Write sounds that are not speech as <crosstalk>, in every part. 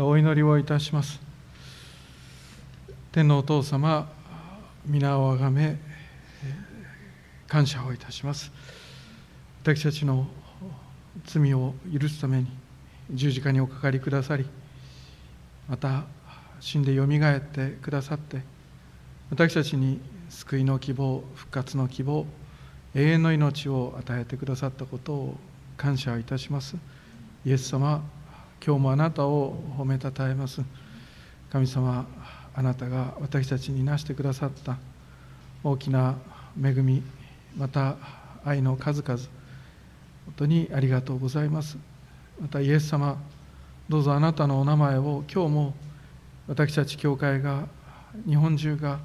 お祈りをいたします。天皇お父様皆をあがめ感謝をいたします。私たちの罪を許すために十字架におかかりくださりまた死んでよみがえってくださって私たちに救いの希望復活の希望永遠の命を与えてくださったことを感謝いたします。イエス様今日もあなたを褒めたたえます。神様あなたが私たちになしてくださった大きな恵みまた愛の数々本当にありがとうございます。またイエス様どうぞあなたのお名前を今日も私たち教会が日本中が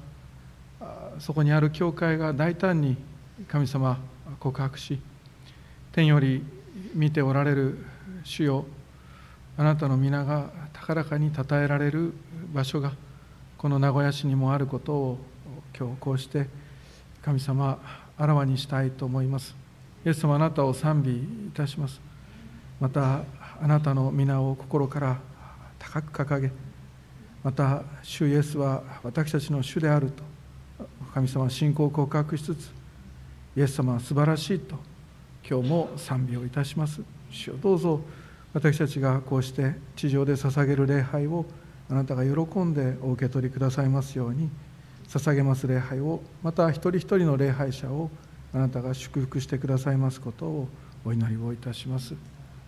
そこにある教会が大胆に神様告白し天より見ておられる主よあなたの皆が高らかに称えられる場所がこの名古屋市にもあることを今日こうして神様あらわにしたいと思います。イエス様あなたを賛美いたします。またあなたの皆を心から高く掲げまた主イエスは私たちの主であると神様は信仰を告白しつつイエス様は素晴らしいと今日も賛美をいたします。主よどうぞ私たちがこうして地上で捧げる礼拝をあなたが喜んでお受け取りくださいますように捧げます礼拝をまた一人一人の礼拝者をあなたが祝福してくださいますことをお祈りをいたします。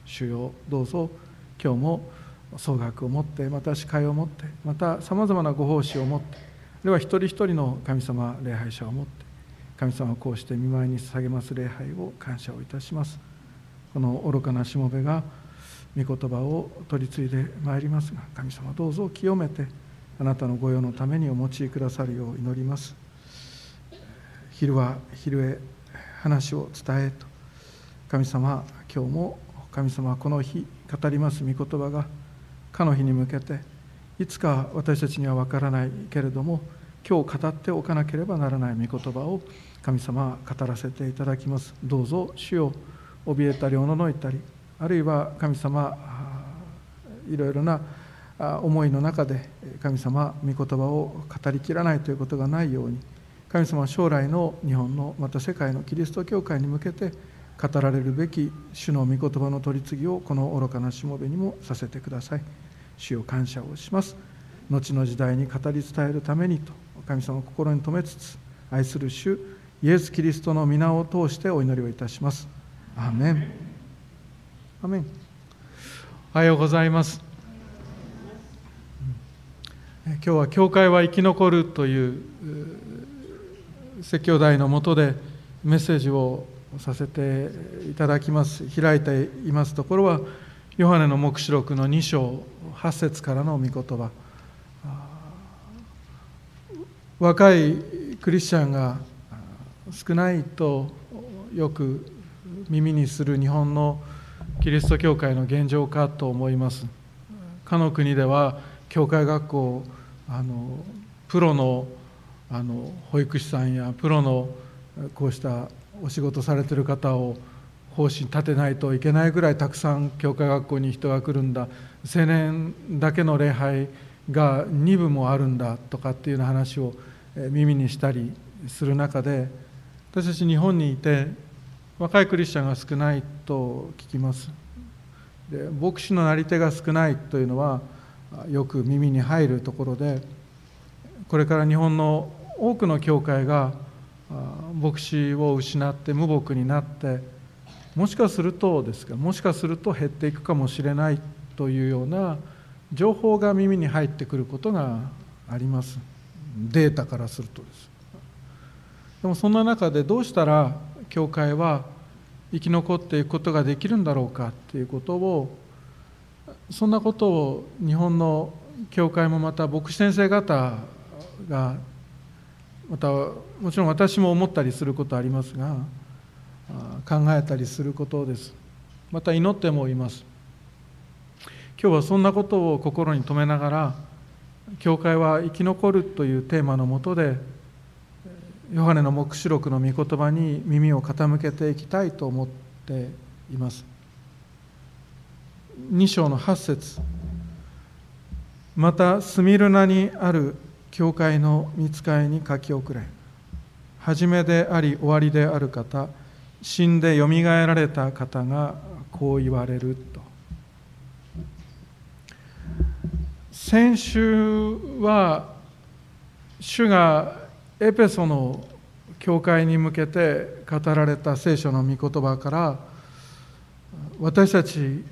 主よどうぞ今日も総額を持ってまた司会を持ってまたさまざまなご奉仕を持ってでは一人一人の神様礼拝者を持って神様をこうして見舞いに捧げます礼拝を感謝をいたします。この愚かなしもべが御言葉を取り継いでまいりますが神様どうぞ清めてあなたの御用のためにお持ちくださるよう祈ります。昼は昼へ話を伝えと神様今日も神様はこの日語ります御言葉が。かの日に向けていつか私たちには分からないけれども今日語っておかなければならない御言葉を神様は語らせていただきます。どうぞ主を怯えたりおののいたりあるいは神様いろいろな思いの中で神様御言葉を語りきらないということがないように神様は将来の日本のまた世界のキリスト教会に向けて語られるべき主の御言葉の取り次ぎをこの愚かなしもべにもさせてください。主を感謝をします。後の時代に語り伝えるためにと神様を心に留めつつ愛する主イエス・キリストの皆を通してお祈りをいたします。アーメン。アメンおはようございます。今日は「教会は生き残る」という説教題のもとでメッセージをさせていただきます。開いていますところはヨハネの黙示録の2章8節からの御言葉。若いクリスチャンが少ないとよく耳にする日本のキリスト教会の現状かと思います。かの国では教会学校あのプロのあの保育士さんやプロのこうしたお仕事されてる方を方針立てないといけないぐらいたくさん教会学校に人が来るんだ。青年だけの礼拝が2部もあるんだとかっていうような話を耳にしたりする中で私たち日本にいて若いクリスチャンが少ないと聞きます。で牧師のなり手が少ないというのはよく耳に入るところでこれから日本の多くの教会が牧師を失って無牧になってもしかするとですがもしかすると減っていくかもしれないというような情報が耳に入ってくることがあります。データからするとです。でもそんな中でどうしたら教会は生き残っていくことができるんだろうかっていうことをそんなことを日本の教会もまた牧師先生方がまたもちろん私も思ったりすることありますが考えたりすることです。また祈ってもいます。今日はそんなことを心に留めながら教会は生き残るというテーマのもとでヨハネの黙示録の御言葉に耳を傾けていきたいと思っています。2章の8節。またスミルナにある教会の見つかいに書き送れ。初めであり終わりである方死んでよみがえられた方がこう言われると。先週は主がエペソの教会に向けて語られた聖書の御言葉から私たち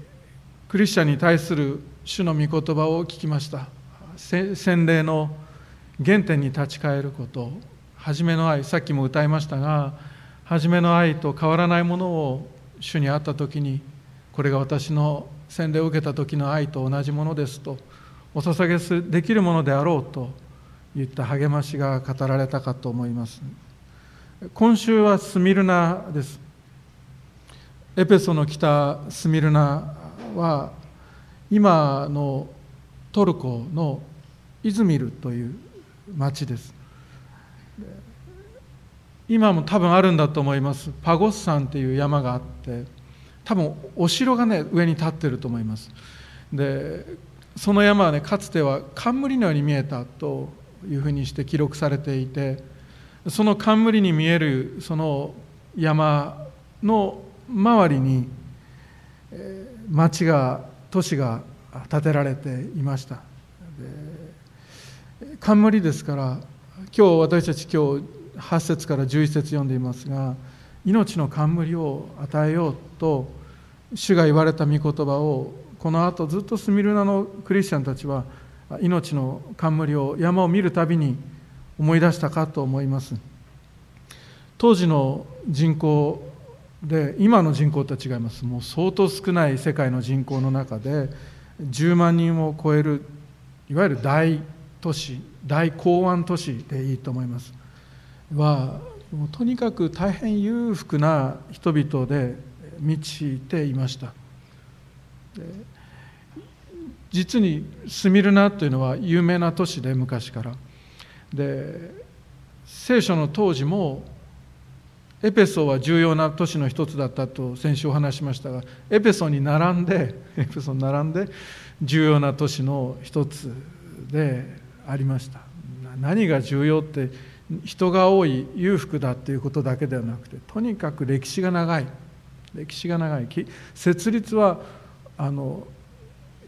クリスチャンに対する主の御言葉を聞きました。洗礼の原点に立ち返ること。初めの愛さっきも歌いましたが初めの愛と変わらないものを主に会った時にこれが私の洗礼を受けた時の愛と同じものですとお捧げできるものであろうといった励ましが語られたかと思います。今週はスミルナです。エペソの北スミルナは今のトルコのイズミルという町です。今も多分あるんだと思います。パゴス山という山があって多分お城がね上に立ってると思います。でその山はねかつては冠のように見えたというふうにして記録されていてその冠に見えるその山の周りに町が都市が建てられていました。冠ですから今日私たち今日8節から11節読んでいますが命の冠を与えようと主が言われた御言葉をこの後ずっとスミルナのクリスチャンたちは命の冠を山を見るたびに思い出したかと思います。当時の人口で今の人口とは違います。もう相当少ない世界の人口の中で10万人を超えるいわゆる大都市大港湾都市でいいと思います。はもうとにかく大変裕福な人々で満ちていました。実にスミルナというのは有名な都市で昔から。で聖書の当時もエペソは重要な都市の一つだったと先週お話しましたがエペソに並んで <laughs> エペソに並んで重要な都市の一つでありました。何が重要って人が多い裕福だっていうことだけではなくてとにかく歴史が長い。歴史が長い。設立はあの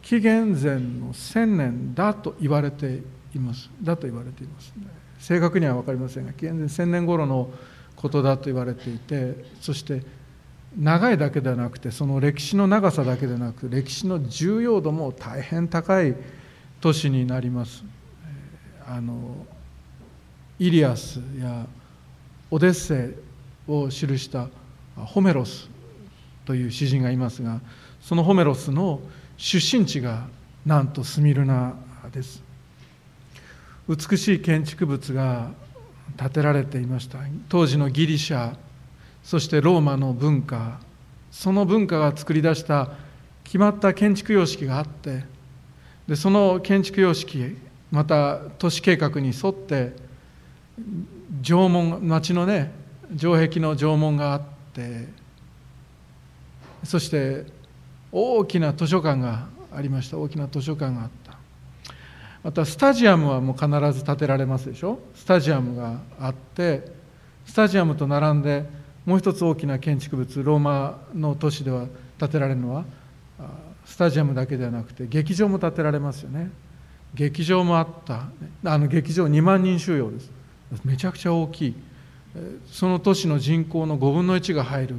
紀元前の1000年だと言われています。だと言われています、正確には分かりませんが紀元前1000年頃のことだと言われていてそして長いだけではなくてその歴史の長さだけでなく歴史の重要度も大変高い都市になります。あのイリアスやオデッセイを記したホメロスという詩人がいますがそのホメロスの出身地がなんとスミルナです。美しい建築物が建てられていました。当時のギリシャそしてローマの文化。その文化が作り出した決まった建築様式があってでその建築様式また都市計画に沿って城門町のね城壁の城門があってそして大きな図書館がありました。大きな図書館があった。またスタジアムはもう必ず建てられますでしょ。スタジアムがあってスタジアムと並んでもう一つ大きな建築物ローマの都市では建てられるのはスタジアムだけではなくて劇場も建てられますよね。劇場もあった。あの劇場2万人収容です。めちゃくちゃ大きい。その都市の人口の5分の1が入る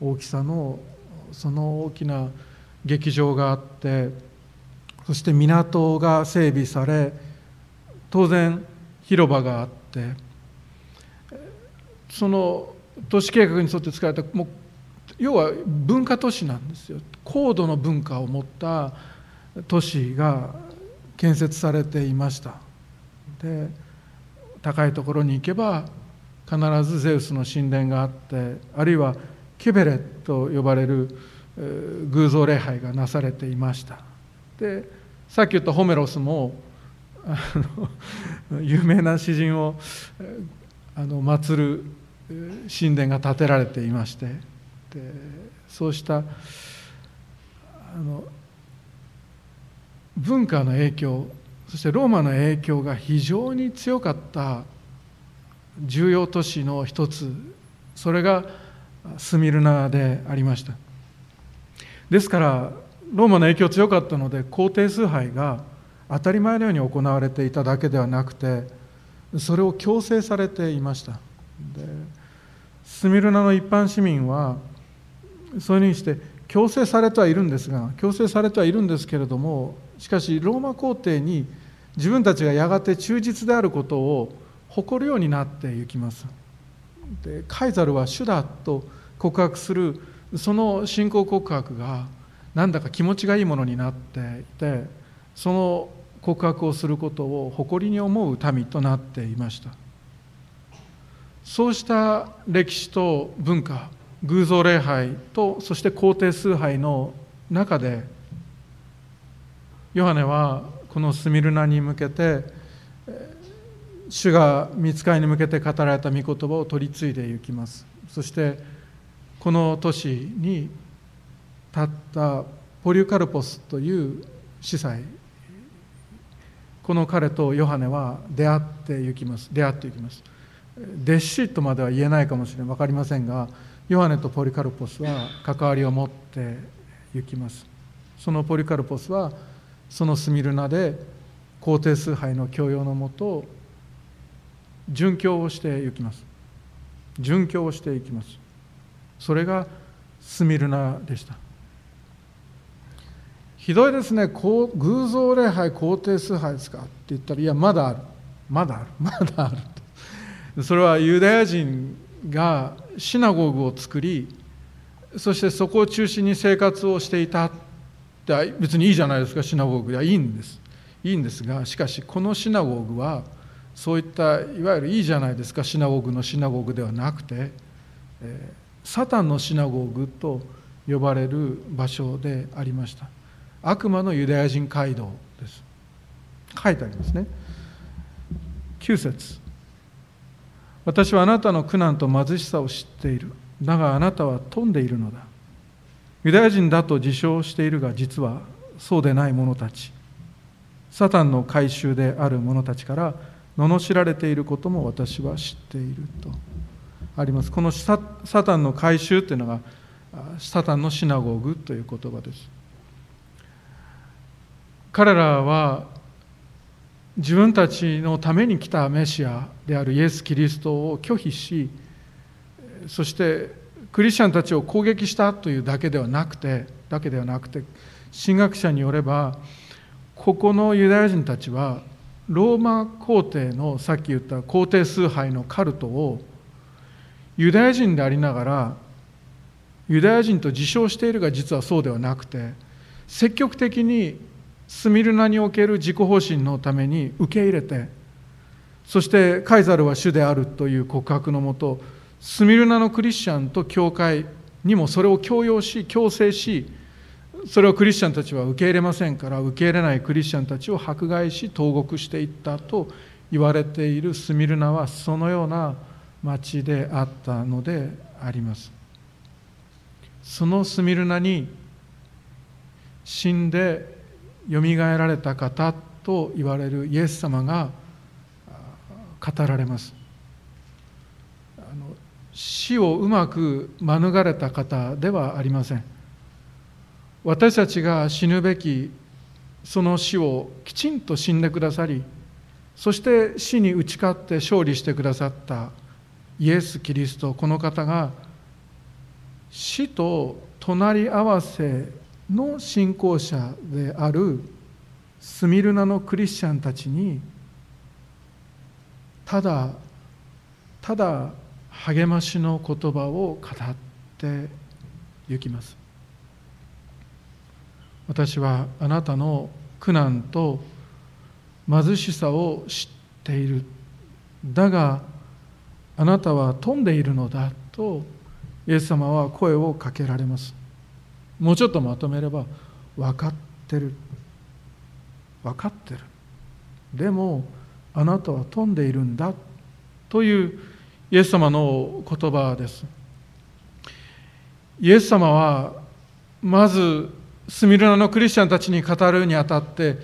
大きさのその大きな劇場があってそして港が整備され当然広場があってその都市計画に沿って作られたもう要は文化都市なんですよ。高度の文化を持った都市が建設されていました。で高いところに行けば必ずゼウスの神殿があってあるいはケベレと呼ばれる偶像礼拝がなされていました。でさっき言ったホメロスも <laughs> 有名な詩人をあの祀る神殿が建てられていましてでそうしたあの文化の影響そしてローマの影響が非常に強かった重要都市の一つそれがスミルナでありました。ですからローマの影響強かったので皇帝崇拝が当たり前のように行われていただけではなくてそれを強制されていました。でスミルナの一般市民はそういうふうにして強制されてはいるんですが強制されてはいるんですけれどもしかしローマ皇帝に自分たちがやがて忠実であることを誇るようになっていきます。でカイザルは主だと告白するその信仰告白がなんだか気持ちがいいものになっていてその告白をすることを誇りに思う民となっていました。そうした歴史と文化偶像礼拝とそして皇帝崇拝の中でヨハネはこのスミルナに向けて主が見つかりに向けて語られた御言葉を取り継いでいきます。そしてこの年に立ったポリュカルポスという司祭この彼とヨハネは出会っていきます。出会っていきます。弟子とまでは言えないかもしれない分かりませんがヨハネとポリカルポスは関わりを持っていきます。そのポリカルポスはそのスミルナで皇帝崇拝の教養のもと殉教をしていきます。殉教をしていきます。それがスミルナでした。ひどいですね。偶像礼拝皇帝崇拝ですかって言ったらいやまだある。まだある。<laughs> まだあるそれはユダヤ人がシナゴーグを作りそしてそこを中心に生活をしていたって別にいいじゃないですかシナゴーグはいいんです。いいんですがしかしこのシナゴーグはそういったいわゆるいいじゃないですかシナゴーグのシナゴーグではなくて、えー、サタンのシナゴーグと呼ばれる場所でありました。悪魔のユダヤ人街道です。書いてありますね。9節。私はあなたの苦難と貧しさを知っている。だがあなたは富んでいるのだ。ユダヤ人だと自称しているが実はそうでない者たち。サタンの改宗である者たちから罵られていることも私は知っていると。あります。このサタンの改宗というのがサタンのシナゴグという言葉です。彼らは自分たちのために来たメシアであるイエス・キリストを拒否しそしてクリスチャンたちを攻撃したというだけではなくてだけではなくて神学者によればここのユダヤ人たちはローマ皇帝のさっき言った皇帝崇拝のカルトをユダヤ人でありながらユダヤ人と自称しているが実はそうではなくて積極的にスミルナにおける自己方針のために受け入れてそしてカイザルは主であるという告白のもとスミルナのクリスチャンと教会にもそれを強要し強制しそれをクリスチャンたちは受け入れませんから受け入れないクリスチャンたちを迫害し投獄していったと言われているスミルナはそのような町であったのであります。そのスミルナに死んでよみがえられた方と言われるイエス様が語られます。あの死をうまく免れた方ではありません。私たちが死ぬべきその死をきちんと死んでくださりそして死に打ち勝って勝利してくださったイエス・キリストこの方が死と隣り合わせの信仰者であるスミルナのクリスチャンたちにただただ励ましの言葉を語ってゆきます。私はあなたの苦難と貧しさを知っている。だがあなたは富んでいるのだとイエス様は声をかけられます。もうちょっとまとめれば分かってる。分かってる。でもあなたは富んでいるんだというイエス様の言葉です。イエス様はまずスミルナのクリスチャンたちに語るにあたって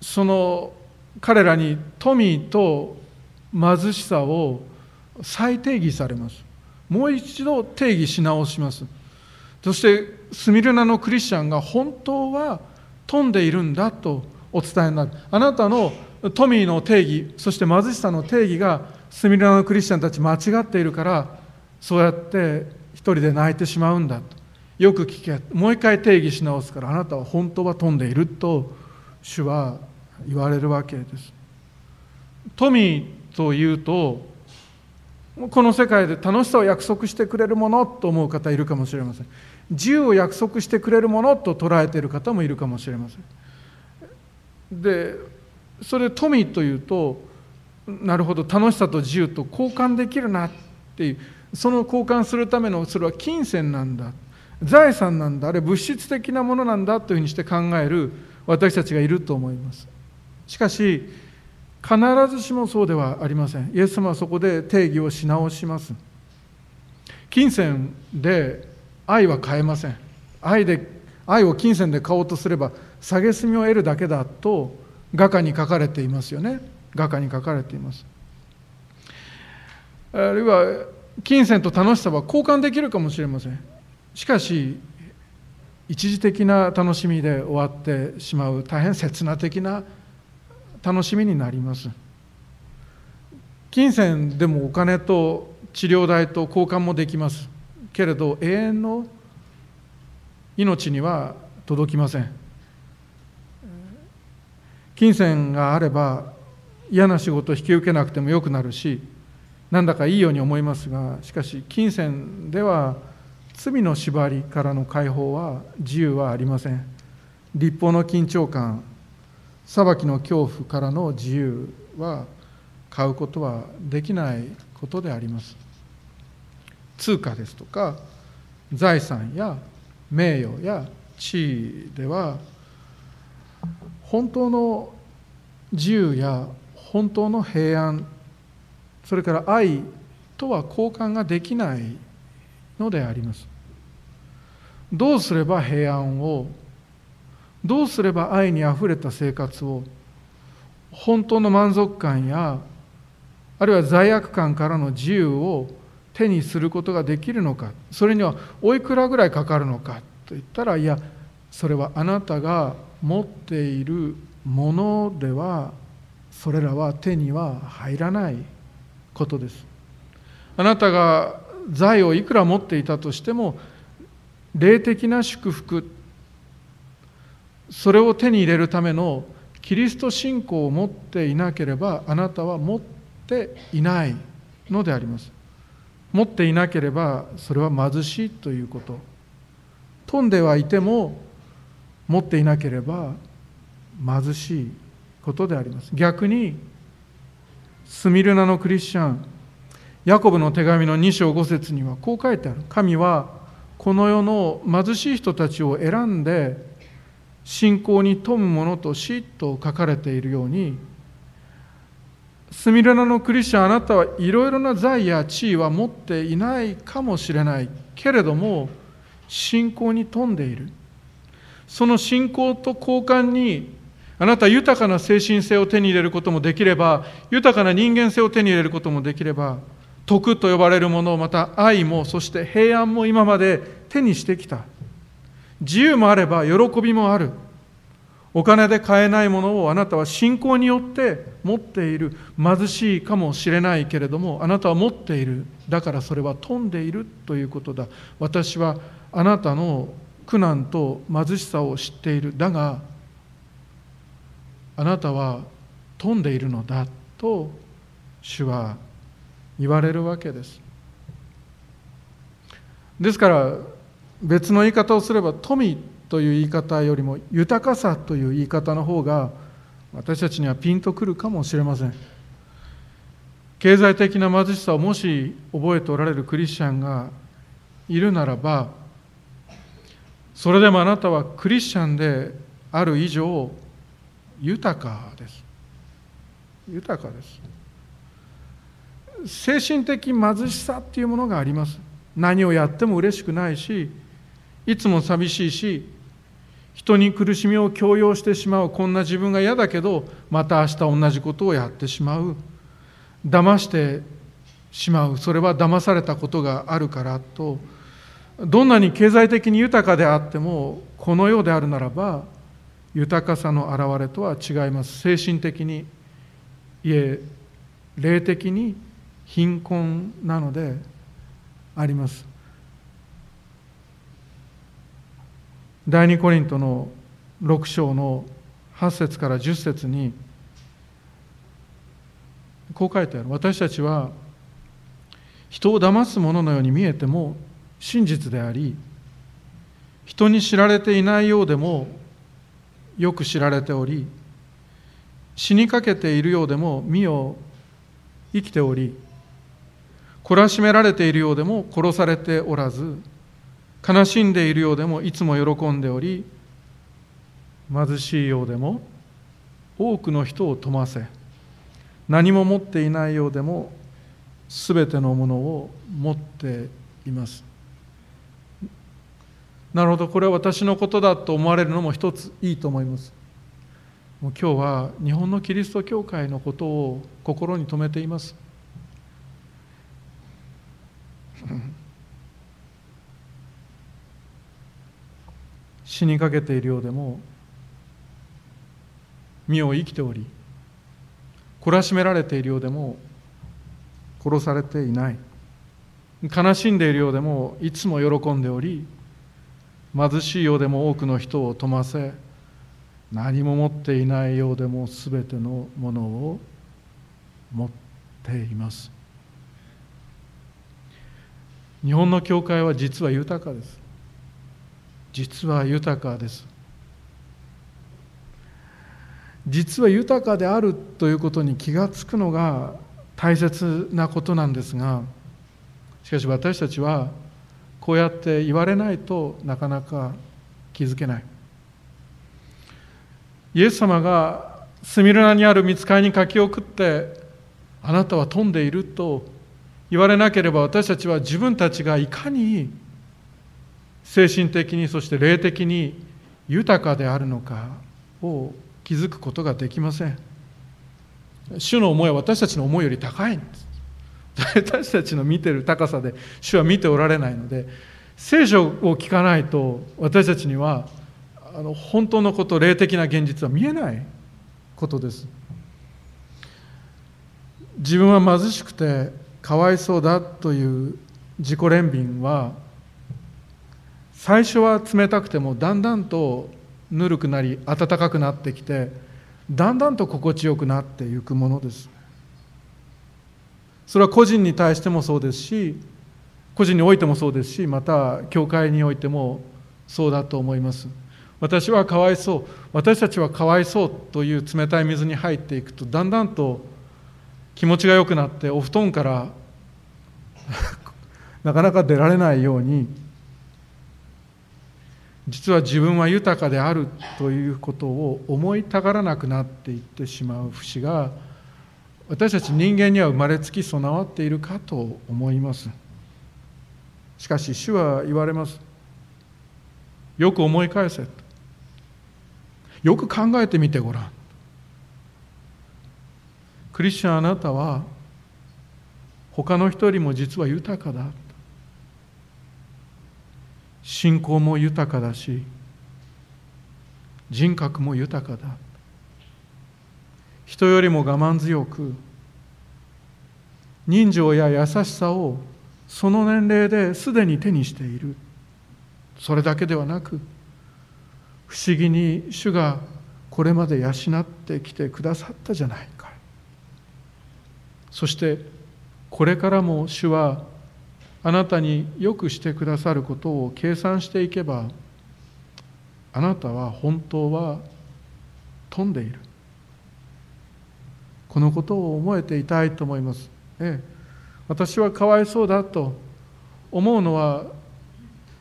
その彼らに富と貧しさを再定義されます。もう一度定義し直します。そしてスミルナのクリスチャンが本当は富んでいるんだとお伝えになる。あなたの富の定義そして貧しさの定義がスミルナのクリスチャンたち間違っているからそうやって一人で泣いてしまうんだと。よく聞けもう一回定義し直すからあなたは本当は富んでいると主は言われるわけです。富というとこの世界で楽しさを約束してくれるものと思う方いるかもしれません。自由を約束してくれるものと捉えている方もいるかもしれません。でそれ富というとなるほど楽しさと自由と交換できるなっていうその交換するためのそれは金銭なんだ財産なんだあれ物質的なものなんだというふうにして考える私たちがいると思います。しかし必ずしもそうではありません。イエス様はそこで定義をし直します。金銭で愛は買えません。愛で愛を金銭で買おうとすれば蔑みを得るだけだと画家に書かれていますよね。画家に書かれています。あるいは金銭と楽しさは交換できるかもしれません。しかし一時的な楽しみで終わってしまう大変刹那的な楽しみになります。金銭でもお金と治療代と交換もできます。けれど永遠の命には届きません。金銭があれば嫌な仕事を引き受けなくてもよくなるしなんだかいいように思いますがしかし金銭では罪の縛りからの解放は自由はありません。立法の緊張感裁きの恐怖からの自由は買うことはできないことであります。通貨ですとか財産や名誉や地位では本当の自由や本当の平安それから愛とは交換ができないのであります。どうすれば平安をどうすれば愛にあふれた生活を本当の満足感やあるいは罪悪感からの自由を手にすることができるのか。それにはおいくらぐらいかかるのか。と言ったらいやそれはあなたが持っているものではそれらは手には入らないことです。あなたが財をいくら持っていたとしても霊的な祝福それを手に入れるためのキリスト信仰を持っていなければあなたは持っていないのであります。持っていなければそれは貧しいということ。飛んではいても持っていなければ貧しいことであります。逆にスミルナのクリスチャンヤコブの手紙の2章5節にはこう書いてある。神はこの世の貧しい人たちを選んで信仰に富むものとしと書かれているようにスミルナのクリスチャンあなたはいろいろな財や地位は持っていないかもしれない。けれども信仰に富んでいる。その信仰と交換にあなた豊かな精神性を手に入れることもできれば豊かな人間性を手に入れることもできれば徳と呼ばれるものをまた愛もそして平安も今まで手にしてきた。自由もあれば喜びもある。お金で買えないものをあなたは信仰によって持っている。貧しいかもしれないけれどもあなたは持っている。だからそれは富んでいるということだ。私はあなたの苦難と貧しさを知っている。だがあなたは富んでいるのだ。と主は言われるわけです。ですから別の言い方をすれば富という言い方よりも豊かさという言い方の方が私たちにはピンとくるかもしれません。経済的な貧しさをもし覚えておられるクリスチャンがいるならばそれでもあなたはクリスチャンである以上豊かです。豊かです。精神的貧しさっていうものがあります。何をやっても嬉しくないしいつも寂しいし人に苦しみを強要してしまうこんな自分が嫌だけどまた明日同じことをやってしまう。騙してしまう。それは騙されたことがあるからと。どんなに経済的に豊かであってもこのようであるならば豊かさの表れとは違います。精神的にいえ霊的に貧困なのであります。第二コリントの6章の8節から10節にこう書いてある。私たちは人を騙す者のように見えても真実であり人に知られていないようでもよく知られており死にかけているようでも身を生きており懲らしめられているようでも殺されておらず悲しんでいるようでもいつも喜んでおり貧しいようでも多くの人を富ませ何も持っていないようでもすべてのものを持っています。なるほどこれは私のことだと思われるのも一ついいと思います。もう今日は日本のキリスト教会のことを心に留めています。死にかけているようでも身を生きており懲らしめられているようでも殺されていない。悲しんでいるようでもいつも喜んでおり貧しいようでも多くの人を富ませ何も持っていないようでも全てのものを持っています。日本の教会は実は豊かです。実は豊かです。実は豊かであるということに気がつくのが大切なことなんですがしかし私たちはこうやって言われないとなかなか気づけない。イエス様がスミルナにある見つかりに書き送ってあなたは飛んでいると言われなければ私たちは自分たちがいかに精神的にそして霊的に豊かであるのかを気づくことができません。主の思いは私たちの思いより高いんです。<laughs> 私たちの見てる高さで主は見ておられないので聖書を聞かないと私たちにはあの本当のこと霊的な現実は見えないことです。自分は貧しくてかわいそうだという自己憐憫は最初は冷たくてもだんだんとぬるくなり暖かくなってきてだんだんと心地よくなっていくものです。それは個人に対してもそうですし個人においてもそうですしまた教会においてもそうだと思います。私はかわいそう私たちはかわいそうという冷たい水に入っていくとだんだんと気持ちが良くなってお布団から <laughs> なかなか出られないように実は自分は豊かであるということを思いたがらなくなっていってしまう節が私たち人間には生まれつき備わっているかと思います。しかし主は言われます。よく思い返せよく考えてみてごらん。クリスチャンあなたは他の人よりも実は豊かだ。信仰も豊かだし人格も豊かだ。人よりも我慢強く人情や優しさをその年齢ですでに手にしている。それだけではなく不思議に主がこれまで養ってきてくださったじゃないか。そしてこれからも主はあなたによくしてくださることを計算していけばあなたは本当は飛んでいる。このことを思えていたいと思います、ええ、私はかわいそうだと思うのは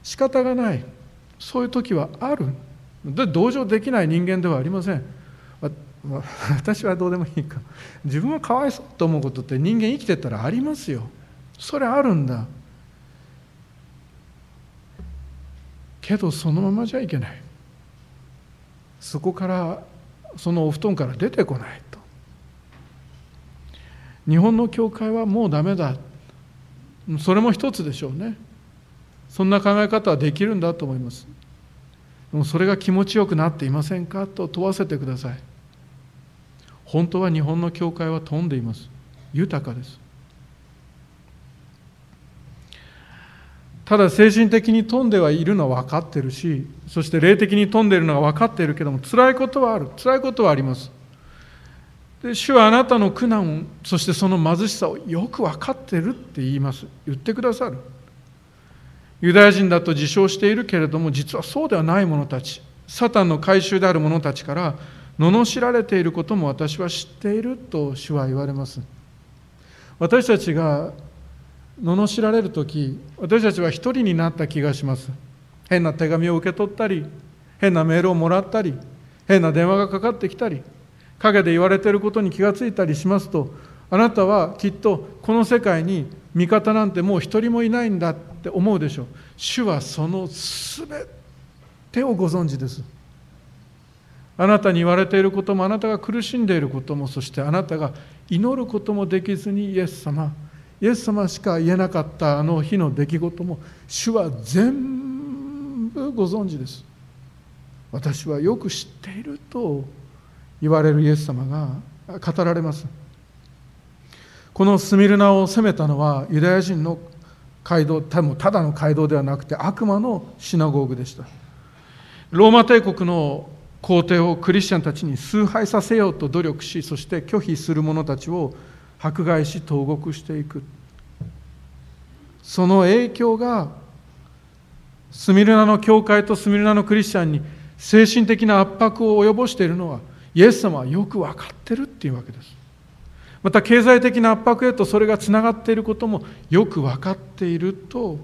仕方がない。そういう時はある。で同情できない人間ではありません。<laughs> 私はどうでもいいか。自分はかわいそうと思うことって人間生きてたらありますよ。それあるんだ。けどそのままじゃいけない。そこからそのお布団から出てこないと。日本の教会はもうダメだ。それも一つでしょうね。そんな考え方はできるんだと思います。でもそれが気持ちよくなっていませんか？と問わせてください。本当は日本の教会は富んでいます。豊かです。ただ精神的に富んではいるのは分かってるしそして霊的に富んでいるのは分かっているけども辛いことはある。辛いことはあります。で主はあなたの苦難そしてその貧しさをよく分かってるって言います。言ってくださる。ユダヤ人だと自称しているけれども実はそうではない者たち。サタンの回収である者たちから罵られていることも私は知っていると主は言われます。私たちが罵られる時私たちは一人になった気がします。変な手紙を受け取ったり変なメールをもらったり変な電話がかかってきたり陰で言われていることに気がついたりしますとあなたはきっとこの世界に味方なんてもう一人もいないんだって思うでしょう。主はその全てをご存知です。あなたに言われていることもあなたが苦しんでいることもそしてあなたが祈ることもできずにイエス様イエス様しか言えなかったあの日の出来事も主は全部ご存知です。私はよく知っていると言われるイエス様が語られます。このスミルナを攻めたのはユダヤ人の街道多分ただの街道ではなくて悪魔のシナゴーグでした。ローマ帝国の皇帝をクリスチャンたちに崇拝させようと努力しそして拒否する者たちを迫害し投獄していく。その影響がスミルナの教会とスミルナのクリスチャンに精神的な圧迫を及ぼしているのはイエス様はよく分かってるっていうわけです。また経済的な圧迫へとそれがつながっていることもよく分かっていると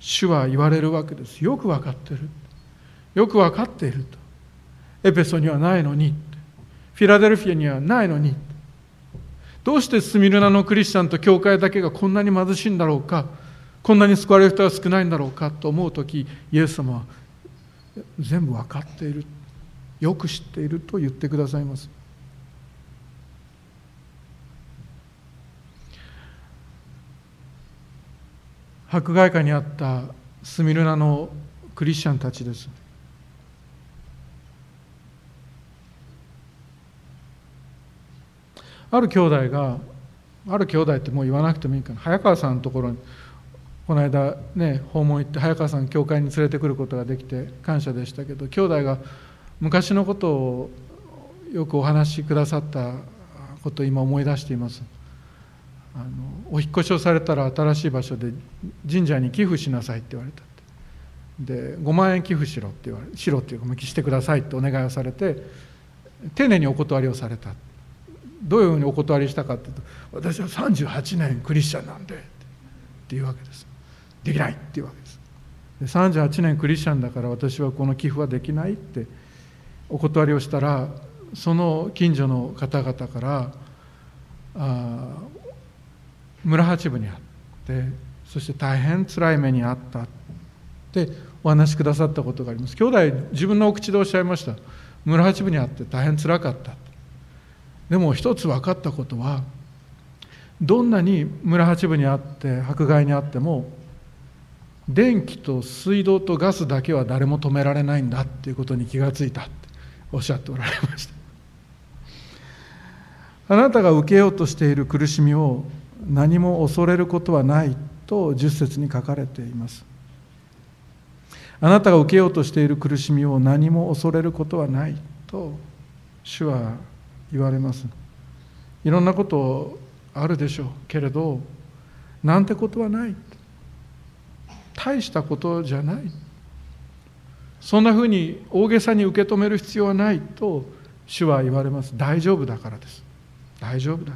主は言われるわけです。よく分かってる。よく分かっていると。エペソにはないのに。フィラデルフィアにはないのに。どうしてスミルナのクリスチャンと教会だけがこんなに貧しいんだろうか？こんなに救われる人が少ないんだろうかと思う時イエス様は全部分かっている。よく知っていると言ってくださいます。迫害下にあったスミルナのクリスチャンたちです。ある兄弟がある兄弟ってもう言わなくてもいいかな。早川さんのところにこの間ね訪問行って早川さん教会に連れてくることができて感謝でしたけど兄弟が昔のことをよくお話しくださったことを今思い出しています。あのお引越しをされたら新しい場所で神社に寄付しなさいって言われたで5万円寄付しろって言われしろっていうか向きしてくださいってお願いをされて丁寧にお断りをされたどういうふうにお断りしたかっていうと私は38年クリスチャンなんでっていうわけです。できないっていうわけです。で38年クリスチャンだから私はこの寄付はできないってお断りをしたらその近所の方々からあ村八分にあってそして大変つらい目にあったってお話しくださったことがあります。兄弟自分のお口でおっしゃいました。村八分にあって大変つらかった。でも一つ分かったことはどんなに村八分にあって迫害にあっても電気と水道とガスだけは誰も止められないんだっていうことに気がついたっておっしゃっておられました。あなたが受けようとしている苦しみを何も恐れることはないと十節に書かれています。あなたが受けようとしている苦しみを何も恐れることはないと主は言われます。いろんなことあるでしょうけれどなんてことはない。大したことじゃない。そんなふうに大げさに受け止める必要はない。と主は言われます。大丈夫だからです。大丈夫だ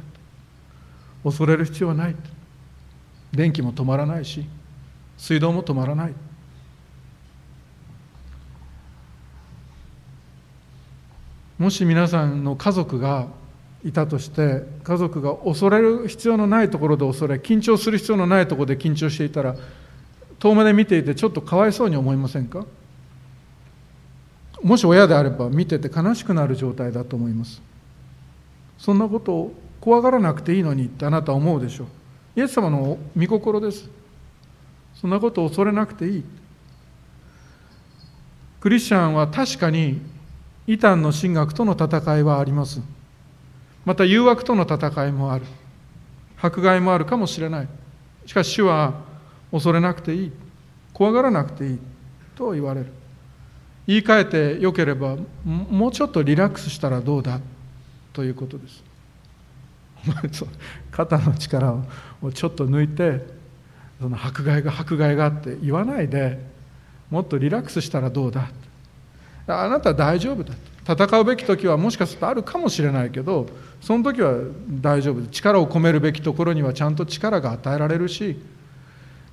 恐れる必要はない。電気も止まらないし水道も止まらない。もし皆さんの家族がいたとして家族が恐れる必要のないところで恐れ緊張する必要のないところで緊張していたら遠目で見ていてちょっとかわいそうに思いませんか？もし親であれば見てて悲しくなる状態だと思います。そんなことを怖がらなくていいのにってあなたは思うでしょう。イエス様の御心です。そんなことを恐れなくていい。クリスチャンは確かに異端の神学との戦いはあります。また誘惑との戦いもある。迫害もあるかもしれない。しかし主は恐れなくていい。怖がらなくていい。と言われる。言い換えてよければもうちょっとリラックスしたらどうだ？ということです。肩の力をちょっと抜いてその迫害が迫害がって言わないでもっとリラックスしたらどうだ？あなた大丈夫だ。戦うべき時はもしかするとあるかもしれないけどその時は大丈夫。力を込めるべきところにはちゃんと力が与えられるし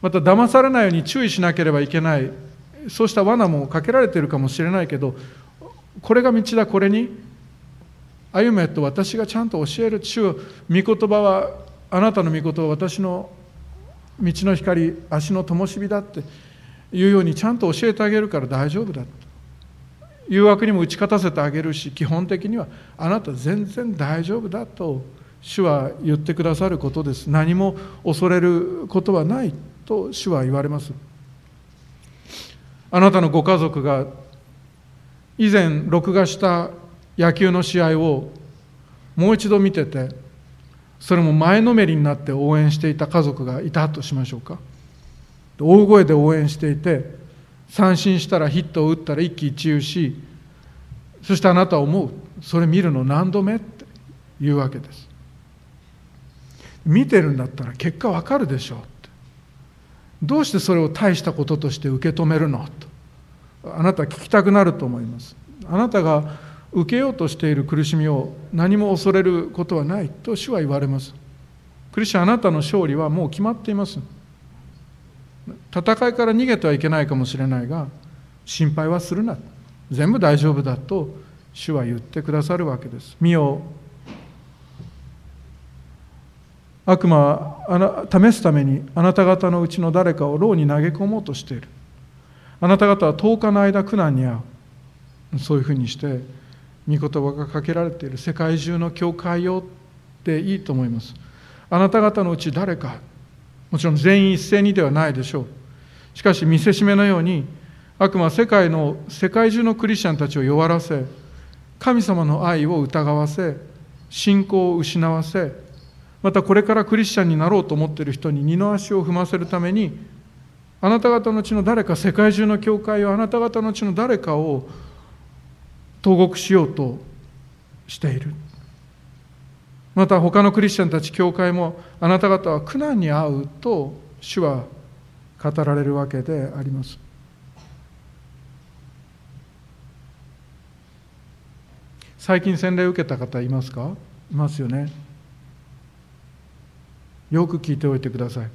また騙されないように注意しなければいけない。そうした罠もかけられているかもしれないけどこれが道だこれに歩めと私がちゃんと教える。主御言葉はあなたの御言葉は私の道の光足の灯火だっていうようにちゃんと教えてあげるから大丈夫だ誘惑にも打ち勝たせてあげるし基本的にはあなた全然大丈夫だと主は言ってくださることです。何も恐れることはないと主は言われます。あなたのご家族が以前録画した野球の試合をもう一度見ててそれも前のめりになって応援していた家族がいたとしましょうか。大声で応援していて三振したらヒットを打ったら一喜一憂しそしてあなたは思うそれ見るの何度目って言うわけです。見てるんだったら結果わかるでしょうって。どうしてそれを大したこととして受け止めるのと。あなた聞きたくなると思います。あなたが受けようとしている苦しみを何も恐れることはないと主は言われます。クリスチャンあなたの勝利はもう決まっています。戦いから逃げてはいけないかもしれないが心配はするな。全部大丈夫だと主は言ってくださるわけです。見よ悪魔は試すためにあなた方のうちの誰かを牢に投げ込もうとしている。あなた方は10日の間苦難に遭う。そういうふうにして御言葉がかけられている。世界中の教会をっていいと思います。あなた方のうち誰かもちろん全員一斉にではないでしょう。しかし見せしめのように悪魔は世界の世界中のクリスチャンたちを弱らせ神様の愛を疑わせ信仰を失わせまたこれからクリスチャンになろうと思っている人に二の足を踏ませるためにあなた方のうちの誰か世界中の教会をあなた方のうちの誰かを投獄しようとしている。また他のクリスチャンたち教会もあなた方は苦難に遭うと主は語られるわけであります。最近洗礼を受けた方いますか？いますよね。よく聞いておいてください。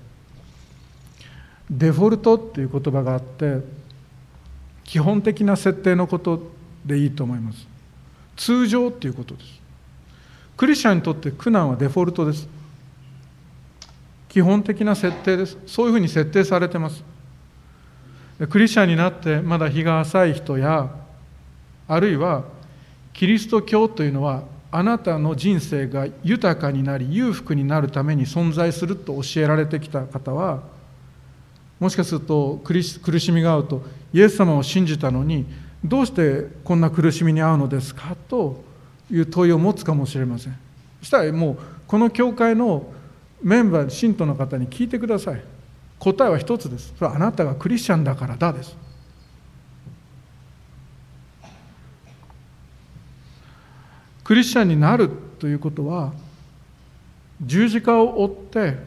デフォルトっていう言葉があって基本的な設定のことでいいと思います。通常っていうことです。クリスチャンにとって苦難はデフォルトです。基本的な設定です。そういうふうに設定されてます。クリスチャンになってまだ日が浅い人やあるいはキリスト教というのはあなたの人生が豊かになり裕福になるために存在すると教えられてきた方はもしかすると苦しみが合うとイエス様を信じたのにどうしてこんな苦しみに遭うのですか？という問いを持つかもしれません。そしたらもうこの教会のメンバー信徒の方に聞いてください。答えは一つです。それはあなたがクリスチャンだからだです。クリスチャンになるということは十字架を追って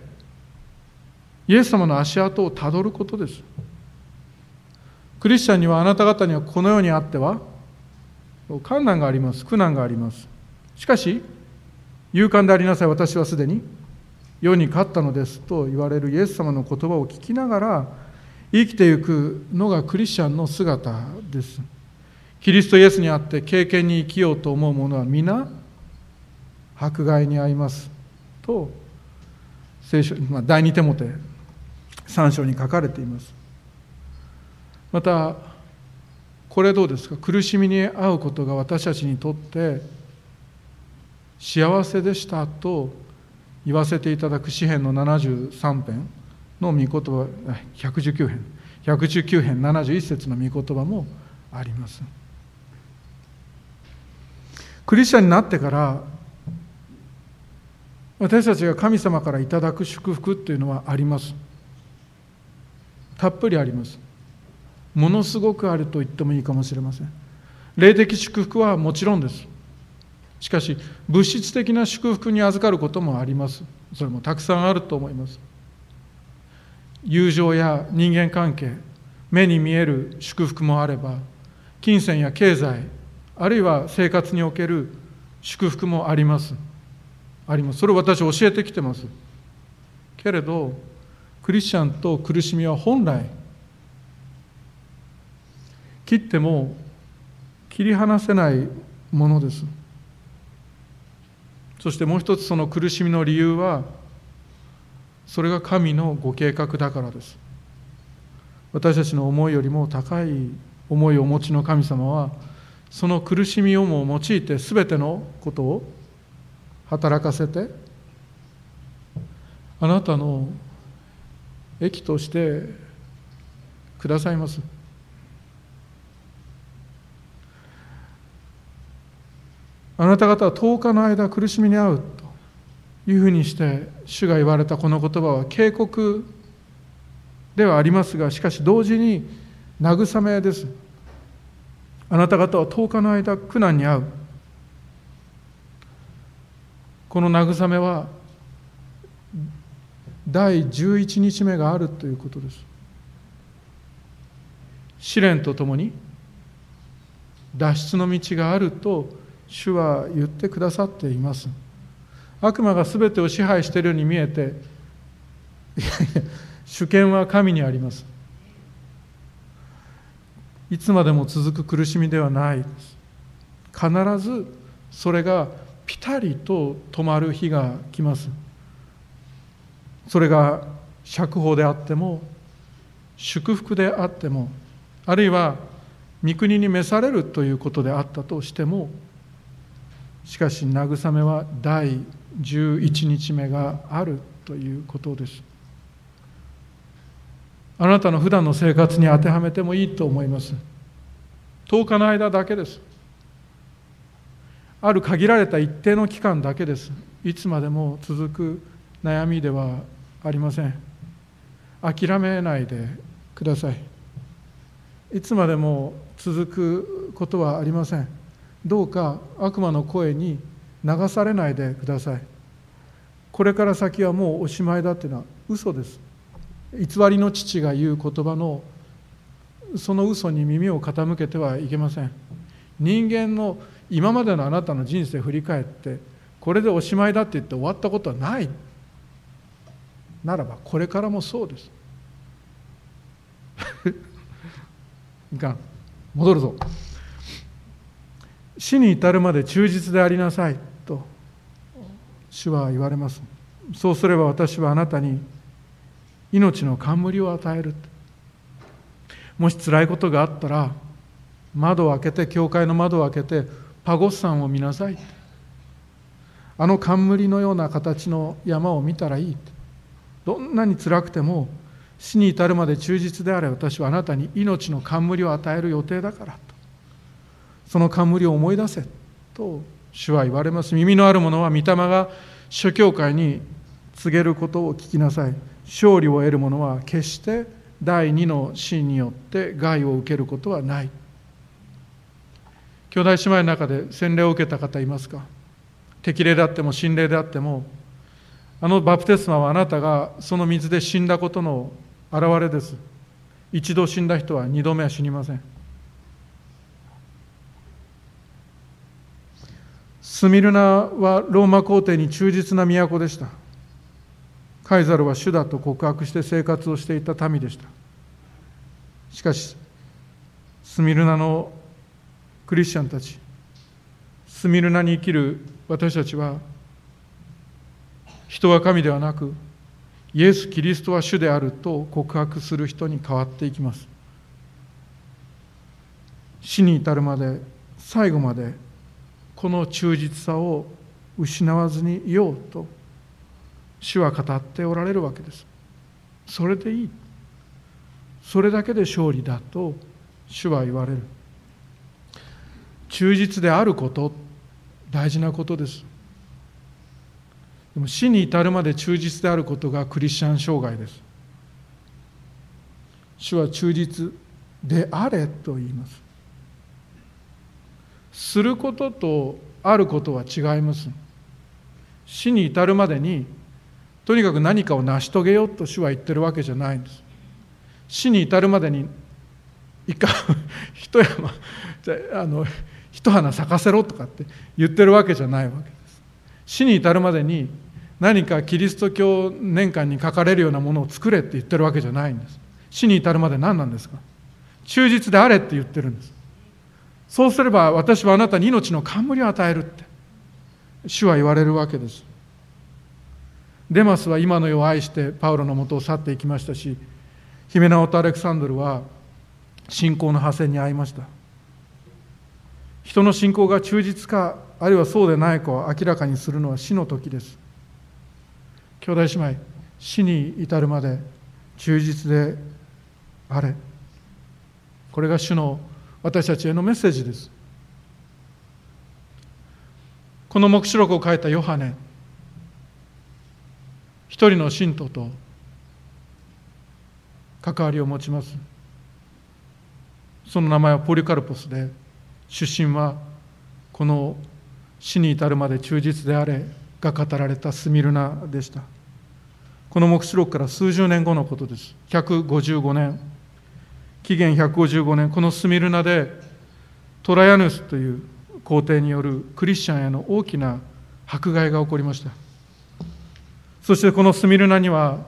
イエス様の足跡をたどることです。クリスチャンにはあなた方にはこのようにあっては困難があります。苦難があります。しかし勇敢でありなさい。私はすでに世に勝ったのですと言われるイエス様の言葉を聞きながら生きていくのがクリスチャンの姿です。キリストイエスにあって経験に生きようと思う者は皆迫害に遭いますと聖書、まあ、第二手モて3章に書かれています。またこれどうですか？苦しみに遭うことが私たちにとって幸せでしたと言わせていただく詩篇の73編の御言葉119編。119編71節の御言葉もあります。クリスチャンになってから私たちが神様からいただく祝福というのはあります。たっぷりあります。ものすごくあると言ってもいいかもしれません。霊的祝福はもちろんです。しかし物質的な祝福に預かることもあります。それもたくさんあると思います。友情や人間関係目に見える祝福もあれば金銭や経済あるいは生活における祝福もあります。あります。それを私教えてきてます。けれどクリスチャンと苦しみは本来切っても切り離せないものです。そしてもう一つその苦しみの理由はそれが神のご計画だからです。私たちの思いよりも高い思いをお持ちの神様はその苦しみをも用いて全てのことを働かせてあなたの益としてくださいます。あなた方は10日の間苦しみに遭うというふうにして主が言われたこの言葉は警告ではありますがしかし同時に慰めです。あなた方は10日の間苦難に遭う。この慰めは第11日目があるということです。試練とともに脱出の道があると主は言ってくださっています。悪魔が全てを支配しているように見えていやいや主権は神にあります。いつまでも続く苦しみではないです。必ずそれがピタリと止まる日が来ます。それが釈放であっても祝福であってもあるいは御国に召されるということであったとしてもしかし慰めは第11日目があるということです。あなたの普段の生活に当てはめてもいいと思います。10日の間だけです。ある限られた一定の期間だけです。いつまでも続く悩みではありません。諦めないでください。いつまでも続くことはありません。どうか悪魔の声に流されないでください。これから先はもうおしまいだっていうのは嘘です。偽りの父が言う言葉のその嘘に耳を傾けてはいけません。人間の今までのあなたの人生振り返ってこれでおしまいだって言って終わったことはない。ならばこれからもそうです。いかん戻るぞ。死に至るまで忠実でありなさいと主は言われます。そうすれば私はあなたに命の冠を与えるもし辛いことがあったら窓を開けて教会の窓を開けてパゴッサンを見なさいあの冠のような形の山を見たらいい。どんなに辛くても死に至るまで忠実であれ私はあなたに命の冠を与える予定だからと。その冠を思い出せと主は言われます。耳のある者は御霊が諸教会に告げることを聞きなさい。勝利を得る者は決して第二の真によって害を受けることはない。兄弟姉妹の中で洗礼を受けた方いますか？適齢であっても心霊であってもあのバプテスマはあなたがその水で死んだことの表れです。一度死んだ人は二度目は死にません。スミルナはローマ皇帝に忠実な都でした。カイザルは主だと告白して生活をしていた民でした。しかしスミルナのクリスチャンたちスミルナに生きる私たちは人は神ではなくイエス・キリストは主であると告白する人に変わっていきます。死に至るまで最後までこの忠実さを失わずにいようと主は語っておられるわけです。それでいい。それだけで勝利だと主は言われる。忠実であること大事なことです。でも死に至るまで忠実であることがクリスチャン生涯です。主は忠実であれと言います。することとあることは違います。死に至るまでにとにかく何かを成し遂げようと主は言ってるわけじゃないんです。死に至るまでに一回一山あの一花咲かせろとかって言ってるわけじゃないわけです。死に至るまでに何かキリスト教年間に書かれるようなものを作れって言ってるわけじゃないんです。死に至るまで何なんですか。忠実であれって言ってるんです。そうすれば私はあなたに命の冠を与えるって主は言われるわけです。デマスは今の世を愛してパウロのもとを去っていきましたしヒメナオとアレクサンドルは信仰の破線に遭いました。人の信仰が忠実かあるいはそうでないかを明らかにするのは死の時です。兄弟姉妹死に至るまで忠実であれ。これが主の私たちへのメッセージです。この黙示録を書いたヨハネ。一人の信徒と関わりを持ちます。その名前はポリカルポスで出身はこの死に至るまで忠実であれが語られたスミルナでした。この黙示録から数十年後のことです。155年。紀元155年このスミルナでトラヤヌスという皇帝によるクリスチャンへの大きな迫害が起こりました。そしてこのスミルナには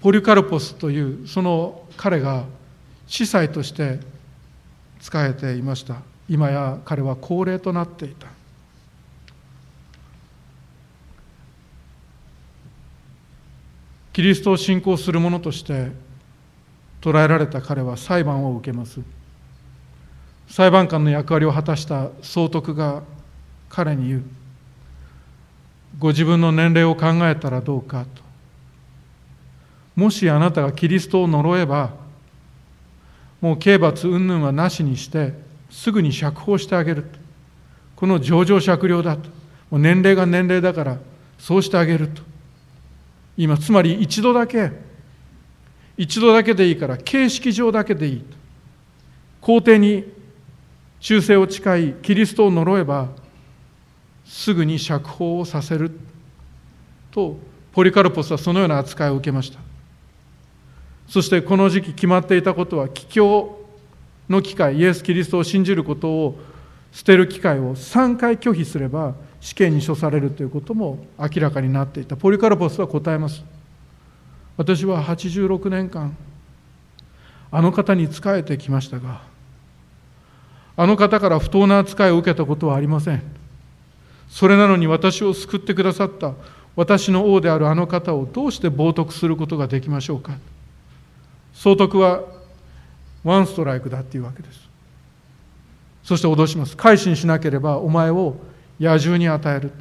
ポリュカルポスというその彼が司祭として仕えていました。今や彼は高齢となっていた。キリストを信仰する者として捕らえられた彼は裁判を受けます。裁判官の役割を果たした総督が彼に言う。ご自分の年齢を考えたらどうかと。もしあなたがキリストを呪えばもう刑罰云々はなしにしてすぐに釈放してあげるこの情状酌量だと。もう年齢が年齢だからそうしてあげると。今つまり一度だけ一度だけでいいから形式上だけでいい皇帝に忠誠を誓いキリストを呪えばすぐに釈放をさせるとポリカルポスはそのような扱いを受けました。そしてこの時期決まっていたことは帰郷の機会イエス・キリストを信じることを捨てる機会を3回拒否すれば死刑に処されるということも明らかになっていた。ポリカルポスは答えます。私は86年間あの方に仕えてきましたがあの方から不当な扱いを受けたことはありません。それなのに私を救ってくださった私の王であるあの方をどうして冒涜することができましょうか。総督はワンストライクだっていうわけです。そして脅します。改心しなければお前を野獣に与える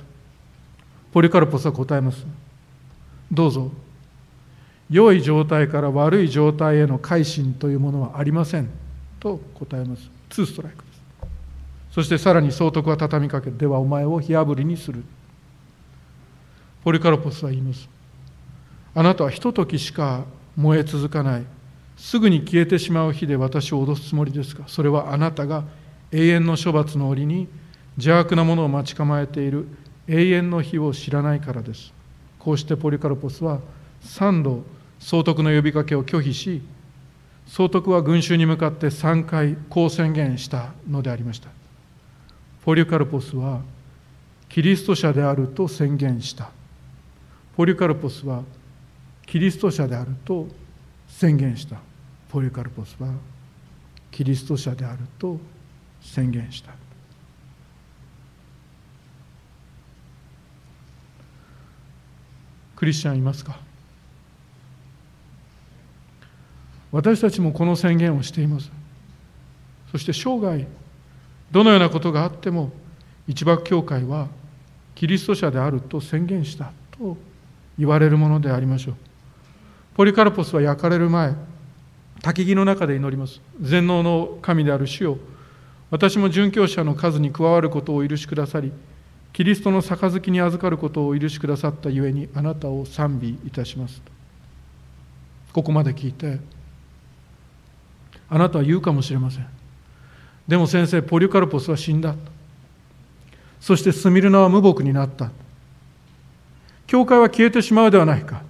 ポリカルポスは答えます。どうぞ。良い状態から悪い状態への改心というものはありません。と答えます。ツーストライクです。そしてさらに総督は畳みかけではお前を火あぶりにする。ポリカルポスは言います。あなたはひとときしか燃え続かない。すぐに消えてしまう日で私を脅すつもりですか。それはあなたが永遠の処罰の折に邪悪なものを待ち構えている。永遠の日を知らないからです。こうしてポリカルポスは3度総督の呼びかけを拒否し総督は群衆に向かって3回こう宣言したのでありました。ポリュカルポスはキリスト者であると宣言した。ポリュカルポスはキリスト者であると宣言した。ポリュカルポスはキリスト者であると宣言した。クリスチャンいますか？私たちもこの宣言をしています。そして生涯どのようなことがあっても一幕教会はキリスト者であると宣言したと言われるものでありましょう。ポリカルポスは焼かれる前焚木の中で祈ります。全能の神である主よ。私も殉教者の数に加わることを許しくださりキリストの杯に預かることを許しくださったゆえにあなたを賛美いたしますここまで聞いてあなたは言うかもしれません。でも先生ポリュカルポスは死んだ。そしてスミルナは無牧になった。教会は消えてしまうではないか。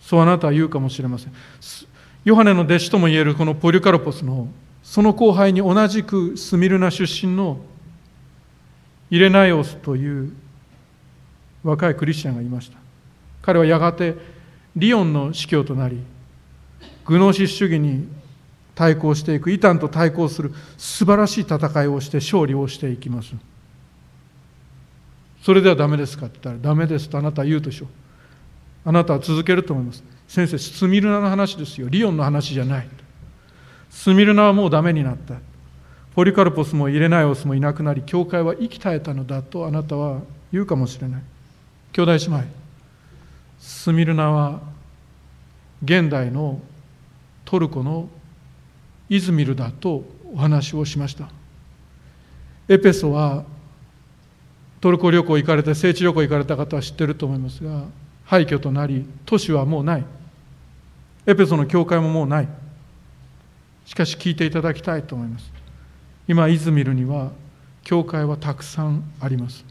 そうあなたは言うかもしれません。ヨハネの弟子ともいえるこのポリュカルポスのその後輩に同じくスミルナ出身のイレナイオスという若いクリスチャンがいました。彼はやがてリオンの司教となりグノーシス主義に対抗していく異端と対抗する素晴らしい戦いをして勝利をしていきます。それではダメですかって言ったらダメですとあなたは言うでしょう。あなたは続けると思います。先生スミルナの話ですよ。リオンの話じゃない。スミルナはもうダメになった。ポリカルポスもイレナイオスもいなくなり教会は息絶えたのだとあなたは言うかもしれない。兄弟姉妹スミルナは現代のトルコのイズミルだとお話をしました。エペソはトルコ旅行行かれて聖地旅行行かれた方は知ってると思いますが廃墟となり都市はもうない。エペソの教会ももうない。しかし聞いていただきたいと思います。今イズミルには教会はたくさんあります。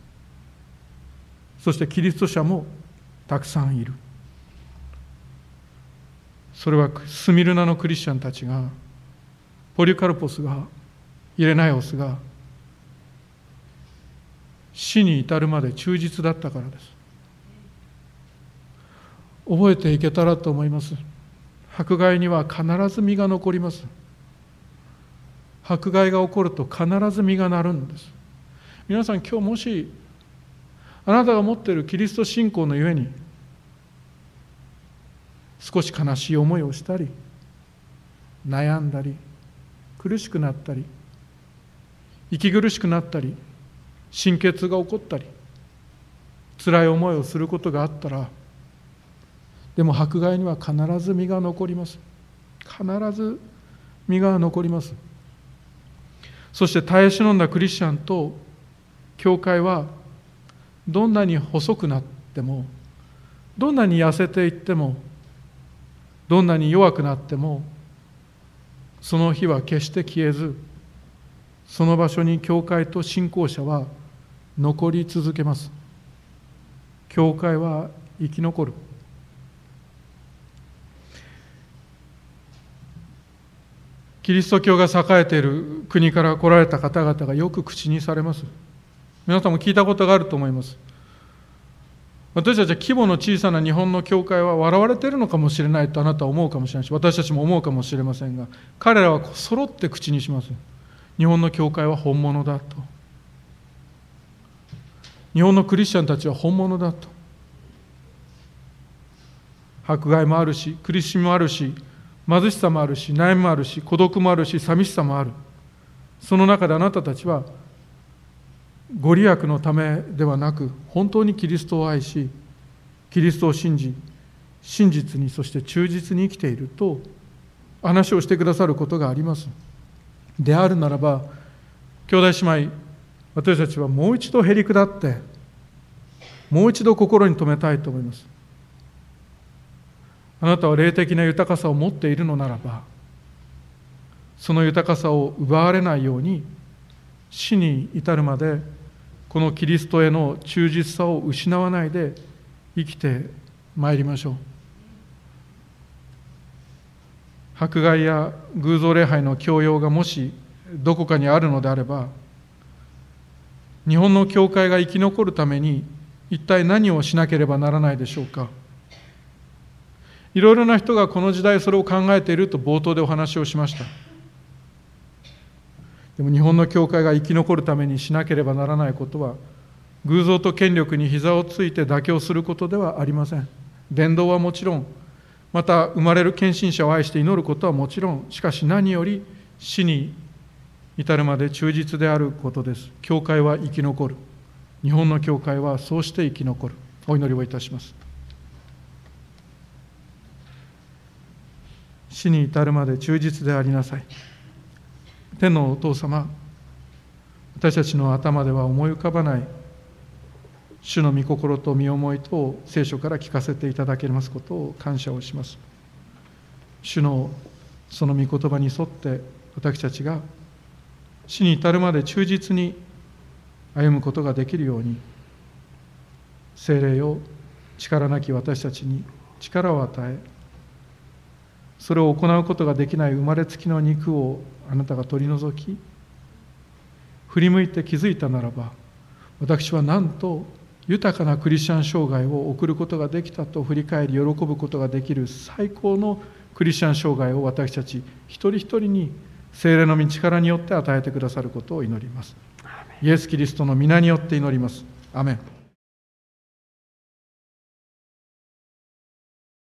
そしてキリスト者もたくさんいる。それはスミルナのクリスチャンたちがポリカルポスがイレナイオスが死に至るまで忠実だったからです。覚えていけたらと思います。迫害には必ず実が残ります。迫害が起こると必ず実がなるんです。皆さん今日もしあなたが持っているキリスト信仰のゆえに少し悲しい思いをしたり悩んだり苦しくなったり息苦しくなったり心血が起こったり辛い思いをすることがあったらでも迫害には必ず身が残ります。必ず身が残ります。そして耐え忍んだクリスチャンと教会はどんなに細くなってもどんなに痩せていってもどんなに弱くなってもその日は決して消えずその場所に教会と信仰者は残り続けます。教会は生き残る。キリスト教が栄えている国から来られた方々がよく口にされます。皆さんも聞いたことがあると思います。私たちは規模の小さな日本の教会は笑われているのかもしれないとあなたは思うかもしれないし私たちも思うかもしれませんが彼らは揃って口にします日本の教会は本物だと。日本のクリスチャンたちは本物だと。迫害もあるし苦しみもあるし貧しさもあるし悩みもあるし孤独もあるし寂しさもある。その中であなたたちはご利益のためではなく本当にキリストを愛しキリストを信じ真実にそして忠実に生きていると話をしてくださることがあります。であるならば兄弟姉妹私たちはもう一度へり下ってもう一度心に留めたいと思います。あなたは霊的な豊かさを持っているのならばその豊かさを奪われないように死に至るまでこのキリストへの忠実さを失わないで生きてまいりましょう。迫害や偶像礼拝の強要がもしどこかにあるのであれば日本の教会が生き残るために一体何をしなければならないでしょうか。いろいろな人がこの時代それを考えていると冒頭でお話をしました。でも日本の教会が生き残るためにしなければならないことは偶像と権力に膝をついて妥協することではありません。伝道はもちろんまた生まれる献身者を愛して祈ることはもちろんしかし何より死に至るまで忠実であることです。教会は生き残る。日本の教会はそうして生き残る。お祈りをいたします。死に至るまで忠実でありなさい。天のお父様私たちの頭では思い浮かばない主の御心と御思いと聖書から聞かせていただけますことを感謝をします。主のその御言葉に沿って私たちが死に至るまで忠実に歩むことができるように精霊を力なき私たちに力を与えそれを行うことができない生まれつきの肉をあなたが取り除き振り向いて気づいたならば私はなんと豊かなクリスチャン生涯を送ることができたと振り返り喜ぶことができる最高のクリスチャン生涯を私たち一人一人に精霊の道力によって与えてくださることを祈ります。イエス・キリストの皆によって祈ります。アメン